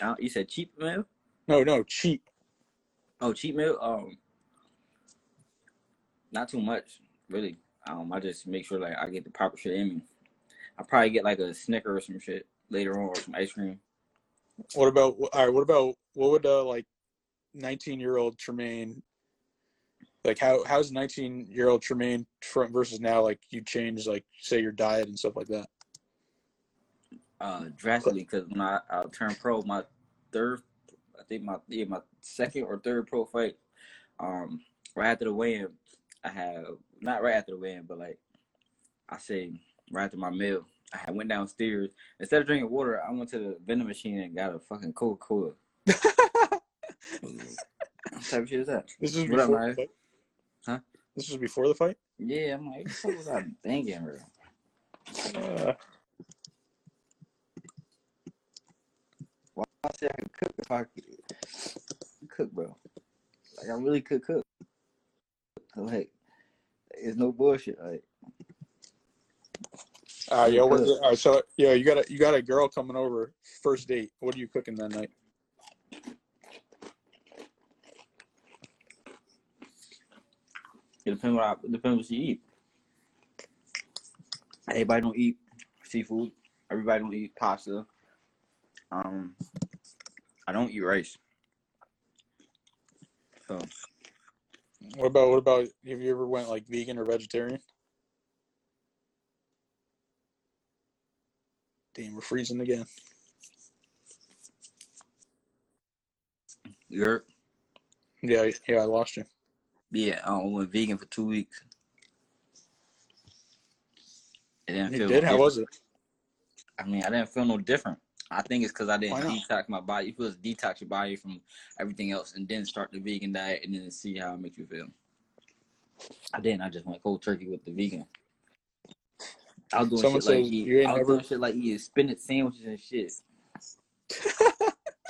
I don't, you said cheap meal? No, no, cheap. Oh, cheap meal. Um, not too much, really. Um, I just make sure like I get the proper shit in me. I probably get like a Snicker or some shit later on, or some ice cream. What about all right? What about what would uh like nineteen year old Tramaine like how how's nineteen year old Tramaine from versus now like you change like say your diet and stuff like that? Uh, drastically because when I, I turned pro, my third, I think my yeah my second or third pro fight, um, right after the weigh-in, I had not right after the weigh-in, but like I say right after my meal, I went downstairs instead of drinking water, I went to the vending machine and got a fucking Coca Cola. What type of shit is that? This is What up, before man? the fight. Huh? This was before the fight. Yeah, I'm like, what was I thinking, bro? Uh, Why I say I could cook if I could cook, bro? Like I really could cook. Like, it's no bullshit. Like, all right, yo, what, Good. all right, so yo, you got a you got a girl coming over first date. What are you cooking that night? it depends what I, depends what you eat. Everybody don't eat seafood. Everybody don't eat pasta. Um, I don't eat rice. So What about what about have you ever went like vegan or vegetarian? Damn, we're freezing again. you're Yeah, yeah, I lost you. yeah. I went vegan for two weeks. It didn't You feel did? How different. was it? I mean, I didn't feel no different. I think it's because I didn't detox my body. You supposed to detox your body from everything else and then start the vegan diet and then see how it makes you feel. I didn't. I just went cold turkey with the vegan. I was doing Someone shit like says eat, you ain't I was never- doing shit like eating spinach sandwiches and shit.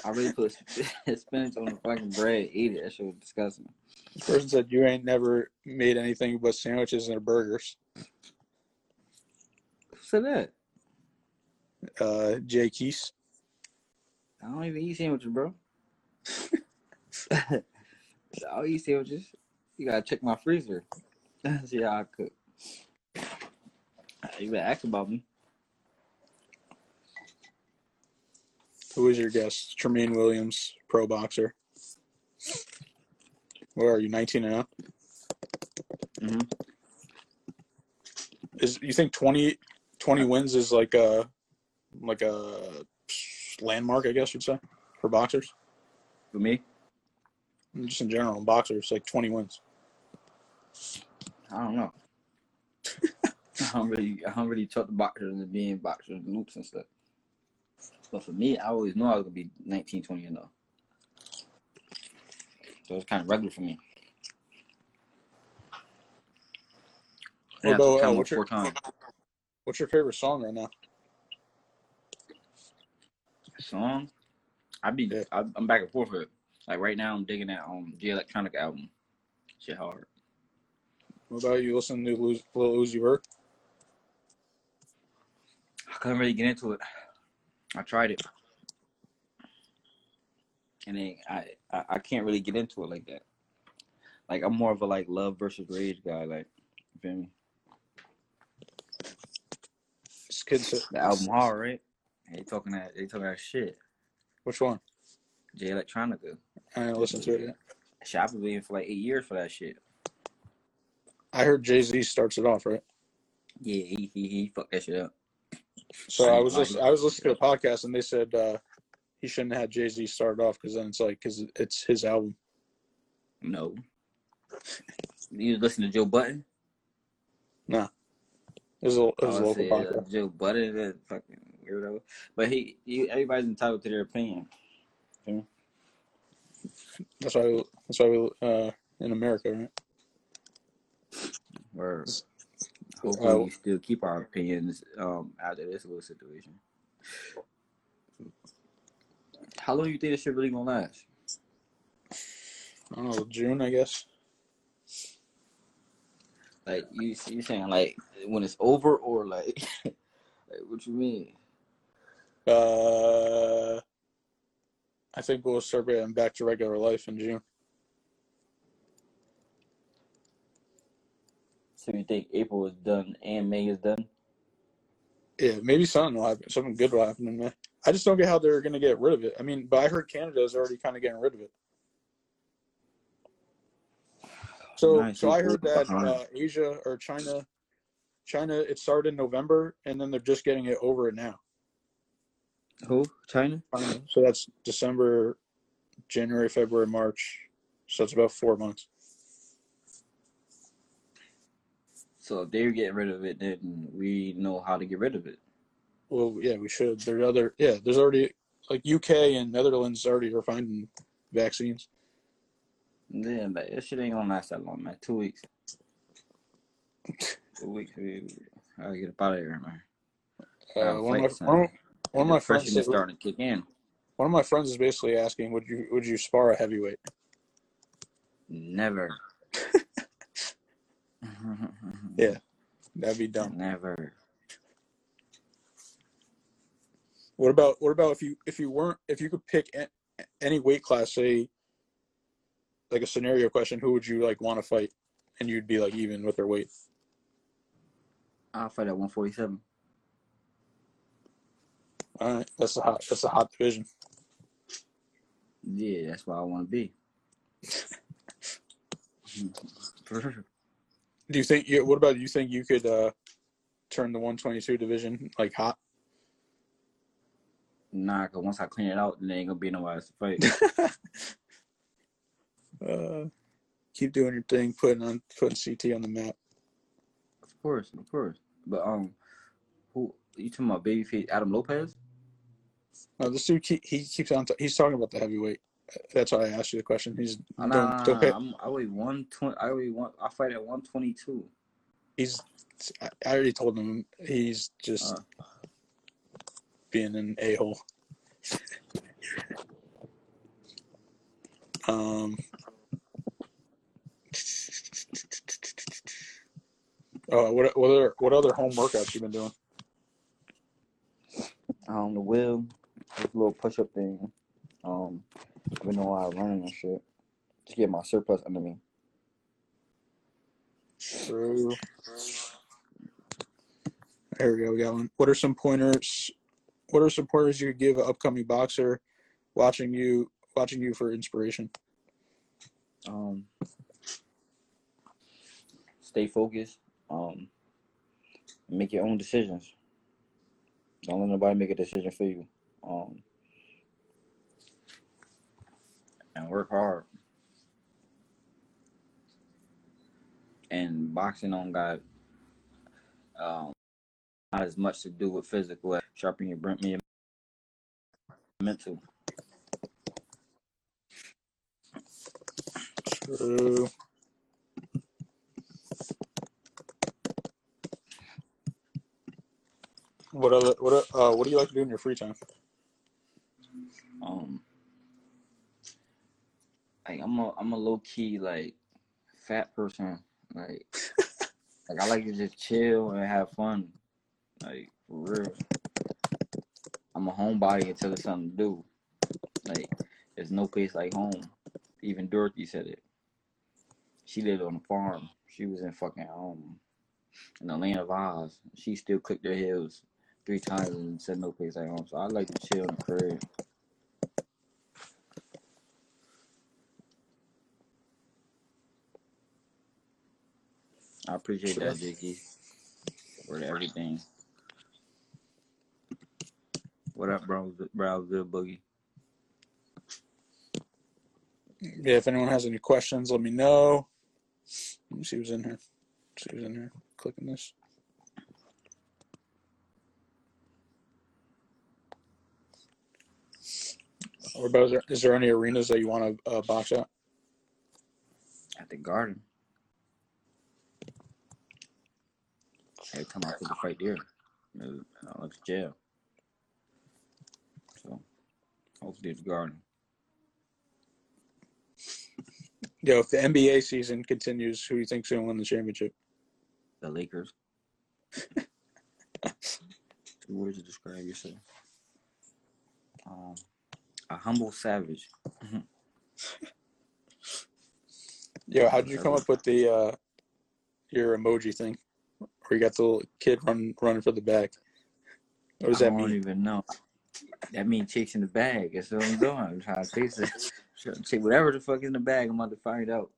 I really put spinach on the fucking bread, eat it. That shit was disgusting. This person said you ain't never made anything but sandwiches and burgers. Who said that? Uh, Jay Keese. I don't even eat sandwiches, bro. I don't eat sandwiches. You gotta check my freezer. See how I cook. You better ask about me. Who is your guest? Tramaine Williams, pro boxer. Where are you? Nineteen and up. hmm Is you think 20, 20 wins is like a like a landmark? I guess you'd say for boxers. For me, Just in general, boxers like twenty wins. I don't know. I don't really, I don't really talk to boxers and being boxers and loops and stuff. But for me, I always knew I was gonna be 19, 20 and up. So it's kind of regular for me. What about, uh, what's your-. What's your favorite song right now? Song, I be, Yeah. I, I'm back and forth with it. Like right now, I'm digging that um J Electronic album. Shit hard. What about you? Listen to Lil Uzi Vert. I couldn't really get into it. I tried it, and then I, I I can't really get into it like that. Like I'm more of a like love versus rage guy. Like, you feel me? This kid said, The album hard, right? They talking that they talking that shit. Which one? Jay Electronica. I didn't listen to it yet. Shit, I've been waiting for like eight years for that shit. I heard Jay Z starts it off right. Yeah, he he he fucked that shit up. So I was just I was listening to a podcast and they said uh, he shouldn't have had Jay Z start off because then it's like because it's his album. No. You was listening to Joe Budden? It was a, it was a Oh, local say, uh, podcast. Joe Budden, that fucking weirdo. But he, he, everybody's entitled to their opinion. That's why we, that's why we uh in America, right? Or hopefully Uh, we still keep our opinions um after this little situation. How long do you think this shit really gonna last? I don't know June, I guess. Like you, you saying like when it's over or like, like what you mean? Uh, I think we'll start getting back to regular life in June. So you think April is done and May is done? Yeah, maybe something will happen. Something good will happen in May. I just don't get how they're gonna get rid of it. I mean, but I heard Canada is already kind of getting rid of it. So, Nice. so I heard that uh, Asia or China, China, it started in November, and then they're just getting it over it now. Who? China? China. So that's December, January, February, March. So it's about four months. So if they're getting rid of it, then we know how to get rid of it. Well, yeah, we should. There's other, yeah, there's already like UK and Netherlands already are finding vaccines. Yeah, but that shit ain't gonna last that long, man. Two weeks. Two weeks. we- I get up out of here, man. Uh, one, of my, one, of, one of my friends said- starting to kick in. one of my friends is basically asking, would you would you spar a heavyweight? Never. Yeah. That'd be dumb. Never. What about what about if you if you weren't if you could pick any weight class, say like a scenario question, who would you like want to fight, and you'd be like even with their weight? I'll fight at 147. All right, that's a hot that's a hot division. Yeah, that's where I want to be. Do you think? You, what about you? Think you could uh, turn the 122 division like hot? Nah, cause once I clean it out, then there ain't gonna be nobody else to fight. uh, keep doing your thing, putting on putting CT on the map. of course, of course. But um, who you talking about? Babyface Adam Lopez? No, this dude he keeps on. T- he's talking about the heavyweight. That's why I asked you the question. He's Nah, don't- nah, I'm, I weigh one twenty. I weigh one. I fight at one twenty two. he's. I already told him he's just Uh. being an a hole. um. Uh, what what other what other home workouts you been doing? Um, the wheel, this little push up thing. Um, I've been doing a lot of running and shit to get my surplus under me. True. There we go. We got one. What are some pointers? What are some pointers you could give an upcoming boxer watching you watching you for inspiration? Um, stay focused. Um, make your own decisions. Don't let nobody make a decision for you. Um, and work hard. And boxing don't got um not as much to do with physical as sharpen your brain, your mental. True. What other what uh what do you like to do in your free time? Um like I'm a I'm a low key like fat person. Like like I like to just chill and have fun. Like for real. I'm a homebody until there's something to do. Like there's no place like home. Even Dorothy said it. She lived on a farm. She was in fucking home in the land of Oz. She still clicked her heels three times and said no place like home. So I like to chill in the crib. I appreciate Sure. that, Jakey. For everything. What up, bro? Bro, good boogie. Yeah, if anyone has any questions, let me know. Let me see who's in here. See who's in here. Clicking this. Or is there, is there any arenas that you want to uh, box at? At the garden. Every come I for the fight there, I went to jail. So, hopefully the garden. Yo, if the NBA season continues, who do you think's going to win the championship? The Lakers. Two words to describe yourself. Um, a humble savage. Yo, how did you come up with the uh, your emoji thing, where you got the little kid run running for the bag? What does that mean? I that don't even know. That means chasing the bag. That's what I'm doing. I'm trying to chase it. Chase whatever the fuck is in the bag. I'm about to find out.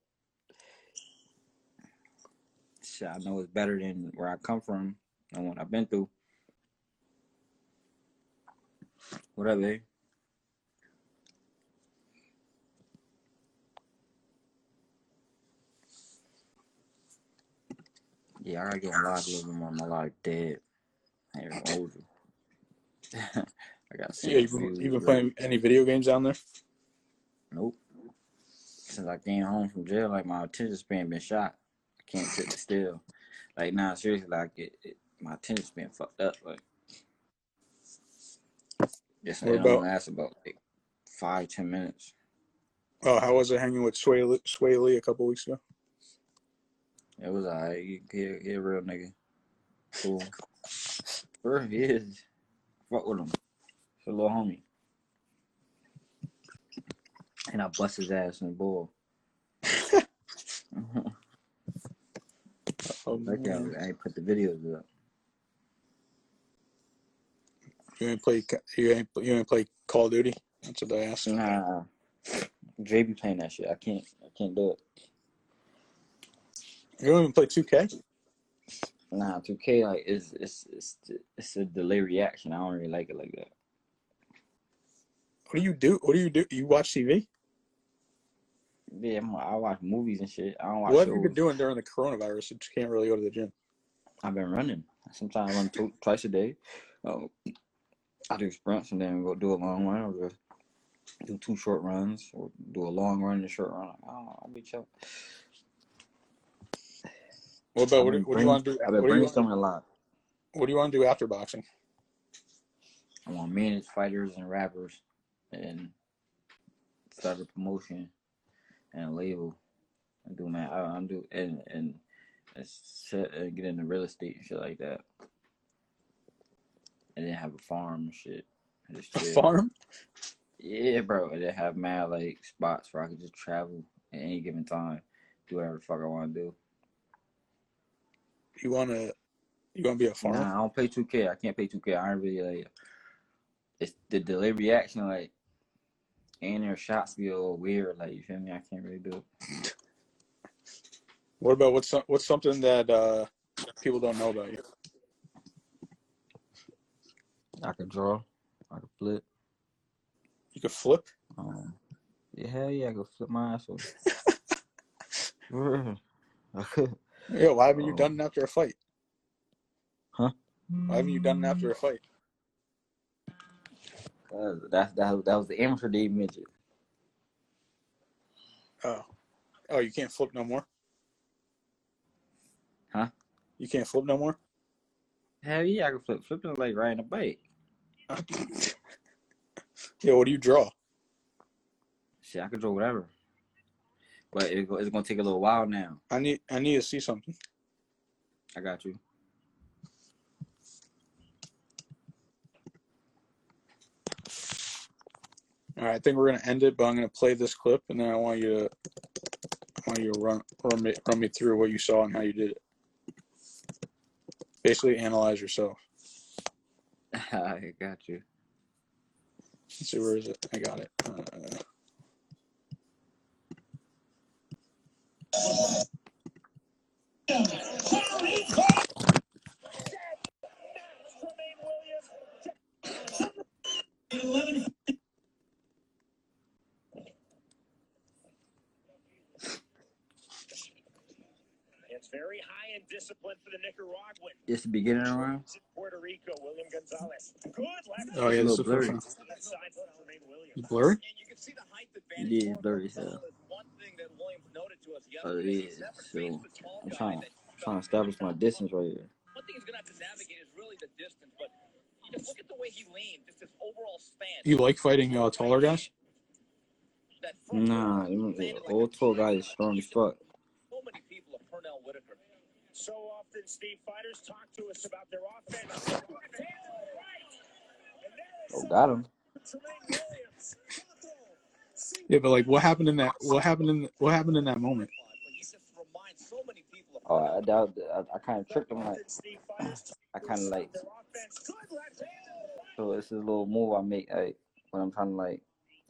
Shit, I know it's better than where I come from and what I've been through. What up, eh? babe? Yeah, I gotta get my life a little bit more. My life dead. I ain't older. I got Yeah, you six been, you been playing any video games down there? Nope. since I came home from jail, like my attention span been shot. I can't sit still. Like now, seriously, like it, it my attention span fucked up. Like just it about- lasts about like five ten minutes. Oh, how was it hanging with Swae Swae Lee a couple weeks ago? It was alright. He, he, he a real nigga. Cool. Sure, he is. Fuck with him. He's a little homie. And I bust his ass in the ball. Oh, Like that. I ain't put the videos up. You ain't play. You ain't. You ain't play Call of Duty. That's what they asked. Nah, be playing that shit. I can't. I can't do it. You don't even play 2K. Nah, 2K like it's it's it's it's a delay reaction. I don't really like it like that. What do you do? What do you do? You watch TV? Yeah, I'm, I watch movies and shit. I don't watch What have you been doing during the coronavirus? You can't really go to the gym. I've been running. Sometimes I run two, twice a day. Um, I do sprints and then go do a long run or just do two short runs or do a long run and a short run. I don't know, I'll be chill. What about what, do- you want to do? I've been brainstorming a lot. what do you want to do after boxing? I want to manage fighters and rappers and start a promotion and a label and do man. I, I'm do and and and, set, and get into real estate and shit like that. And then have a farm and shit. And just A farm? Yeah, bro. And then have mad like spots where I could just travel at any given time, do whatever the fuck I want to do. You want to? You want to be a farmer? Nah, I don't play 2K. I can't play 2K. I don't really like. It's the delay reaction, like, and their shots be a little weird. Like, you feel me? I can't really do it. What about what's what's something that uh, people don't know about you? I could draw. I could flip. You could flip. Um, yeah, hell yeah, I could flip my ass off. I could. Yeah. Why haven't you Oh. done it after a fight? Huh? Why haven't you done it after a fight? Uh, that's that, that was the amateur day midget. Oh, oh, you can't flip no more. Huh? You can't flip no more. Hell yeah, I can flip. Flipping is like riding a bike. yeah. What do you draw? Shit, I can draw whatever. But it, it's gonna take a little while now. I need I need to see something. I got you. All right, I think we're gonna end it, but I'm gonna play this clip, and then I want you to I want you to run run me run me through what you saw and how you did it. Basically, analyze yourself. I got you. Let's see where is it? I got it. Uh, It's very high in discipline for the Nicaraguan. It's the beginning of the round. Puerto Rico, William Gonzalez. Good left. oh yeah, It's a little the blurry. one. Left side for Tramaine Williams. It's blurry. And you can see the height advantage. Yeah, blurry as hell. Gonzalez. One thing that Williams noted to us yesterday, yeah. he's never So faced a tall I'm trying to establish my distance right here. one thing he's gonna have to navigate is really the distance. But you just look at the way he leaned, just his overall stance. You like fighting uh, taller guys? That front Nah, foot them landed like old tall guy is strong as fuck. So many people of Pernell Whitaker. So often, Steve, fighters talk to us about their offense. Oh, got him. Yeah, but like, what happened in that? What happened in what happened in that moment? But he just reminds so many people of Oh, I doubt. I, I kind of tricked him. Like Often, Steve, fighters talk I kind of like. about their offense. Good left hand. So it's a little move I make. Like when I'm trying to like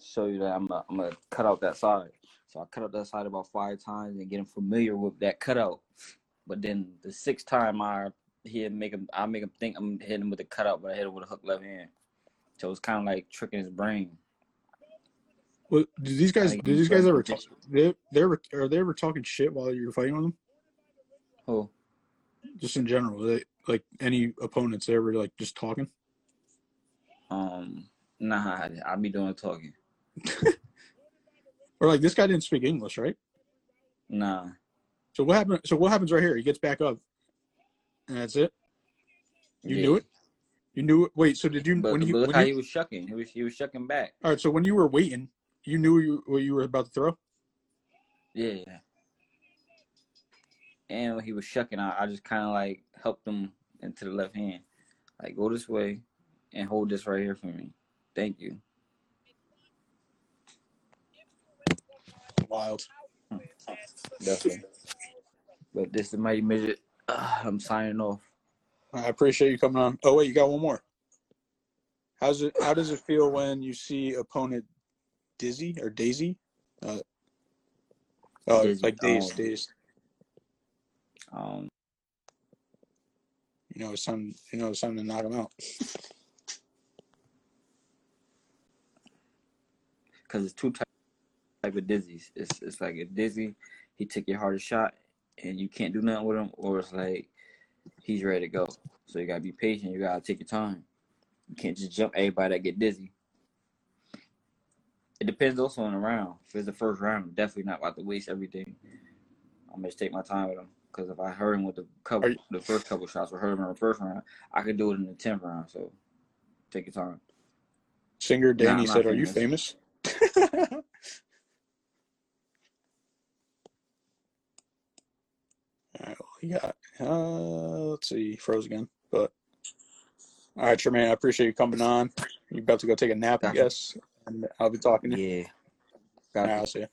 show you that I'm. gonna cut out that side. So I cut out that side about five times and get him familiar with that cutout. But then the sixth time I he'd make him. I make him think I'm hitting him with a cutout, but I hit him with a hook left hand. So it's kind of like tricking his brain. What, did these guys? Like, Did these guys ever? Talk, they they ever are they ever talking shit while you're fighting with them? Oh, Just in general, they like any opponents they ever like just talking? um, nah, I be doing talking. Or like this guy didn't speak English, right? Nah. So what happened? So what happens right here? He gets back up, and that's it. You yeah. knew it. You knew it. Wait. So did you? But, when you? but look When how you he was shucking. He was he was shucking back. all right. So when you were waiting, you knew you what you were about to throw. Yeah, yeah. And when he was shucking, I, I just kind of like helped him into the left hand. Like, go this way and hold this right here for me. Thank you. Wild. Definitely. But this is the Mighty Midget. Uh, I'm signing off. I appreciate you coming on. Oh wait, you got one more. How's it? How does it feel when you see opponent Dizzy or Daisy? Uh, oh, Dizzy. like Oh. Days. Um, You know, it's time. You know, it's time to knock him out. because it's two type type of dizzies. It's it's like a dizzy, he took your hardest shot and you can't do nothing with him, or it's like he's ready to go. So you gotta be patient. You gotta take your time. You can't just jump everybody that get dizzy. It depends also on the round. If it's the first round, I'm definitely not about to waste everything. I'm gonna just take my time with him. Because if I hurt him with the couple, you- the first couple shots, or hurt him in the first round, I could do it in the tenth round. So take your time. Singer Danny not said, "Are you famous. famous?" All right, well, we got. Uh, let's see, froze again. But all right, Tramaine, I appreciate you coming on. You about to go take a nap, I guess, and I'll be talking to you. Yeah. All right, Gotcha. I'll see you.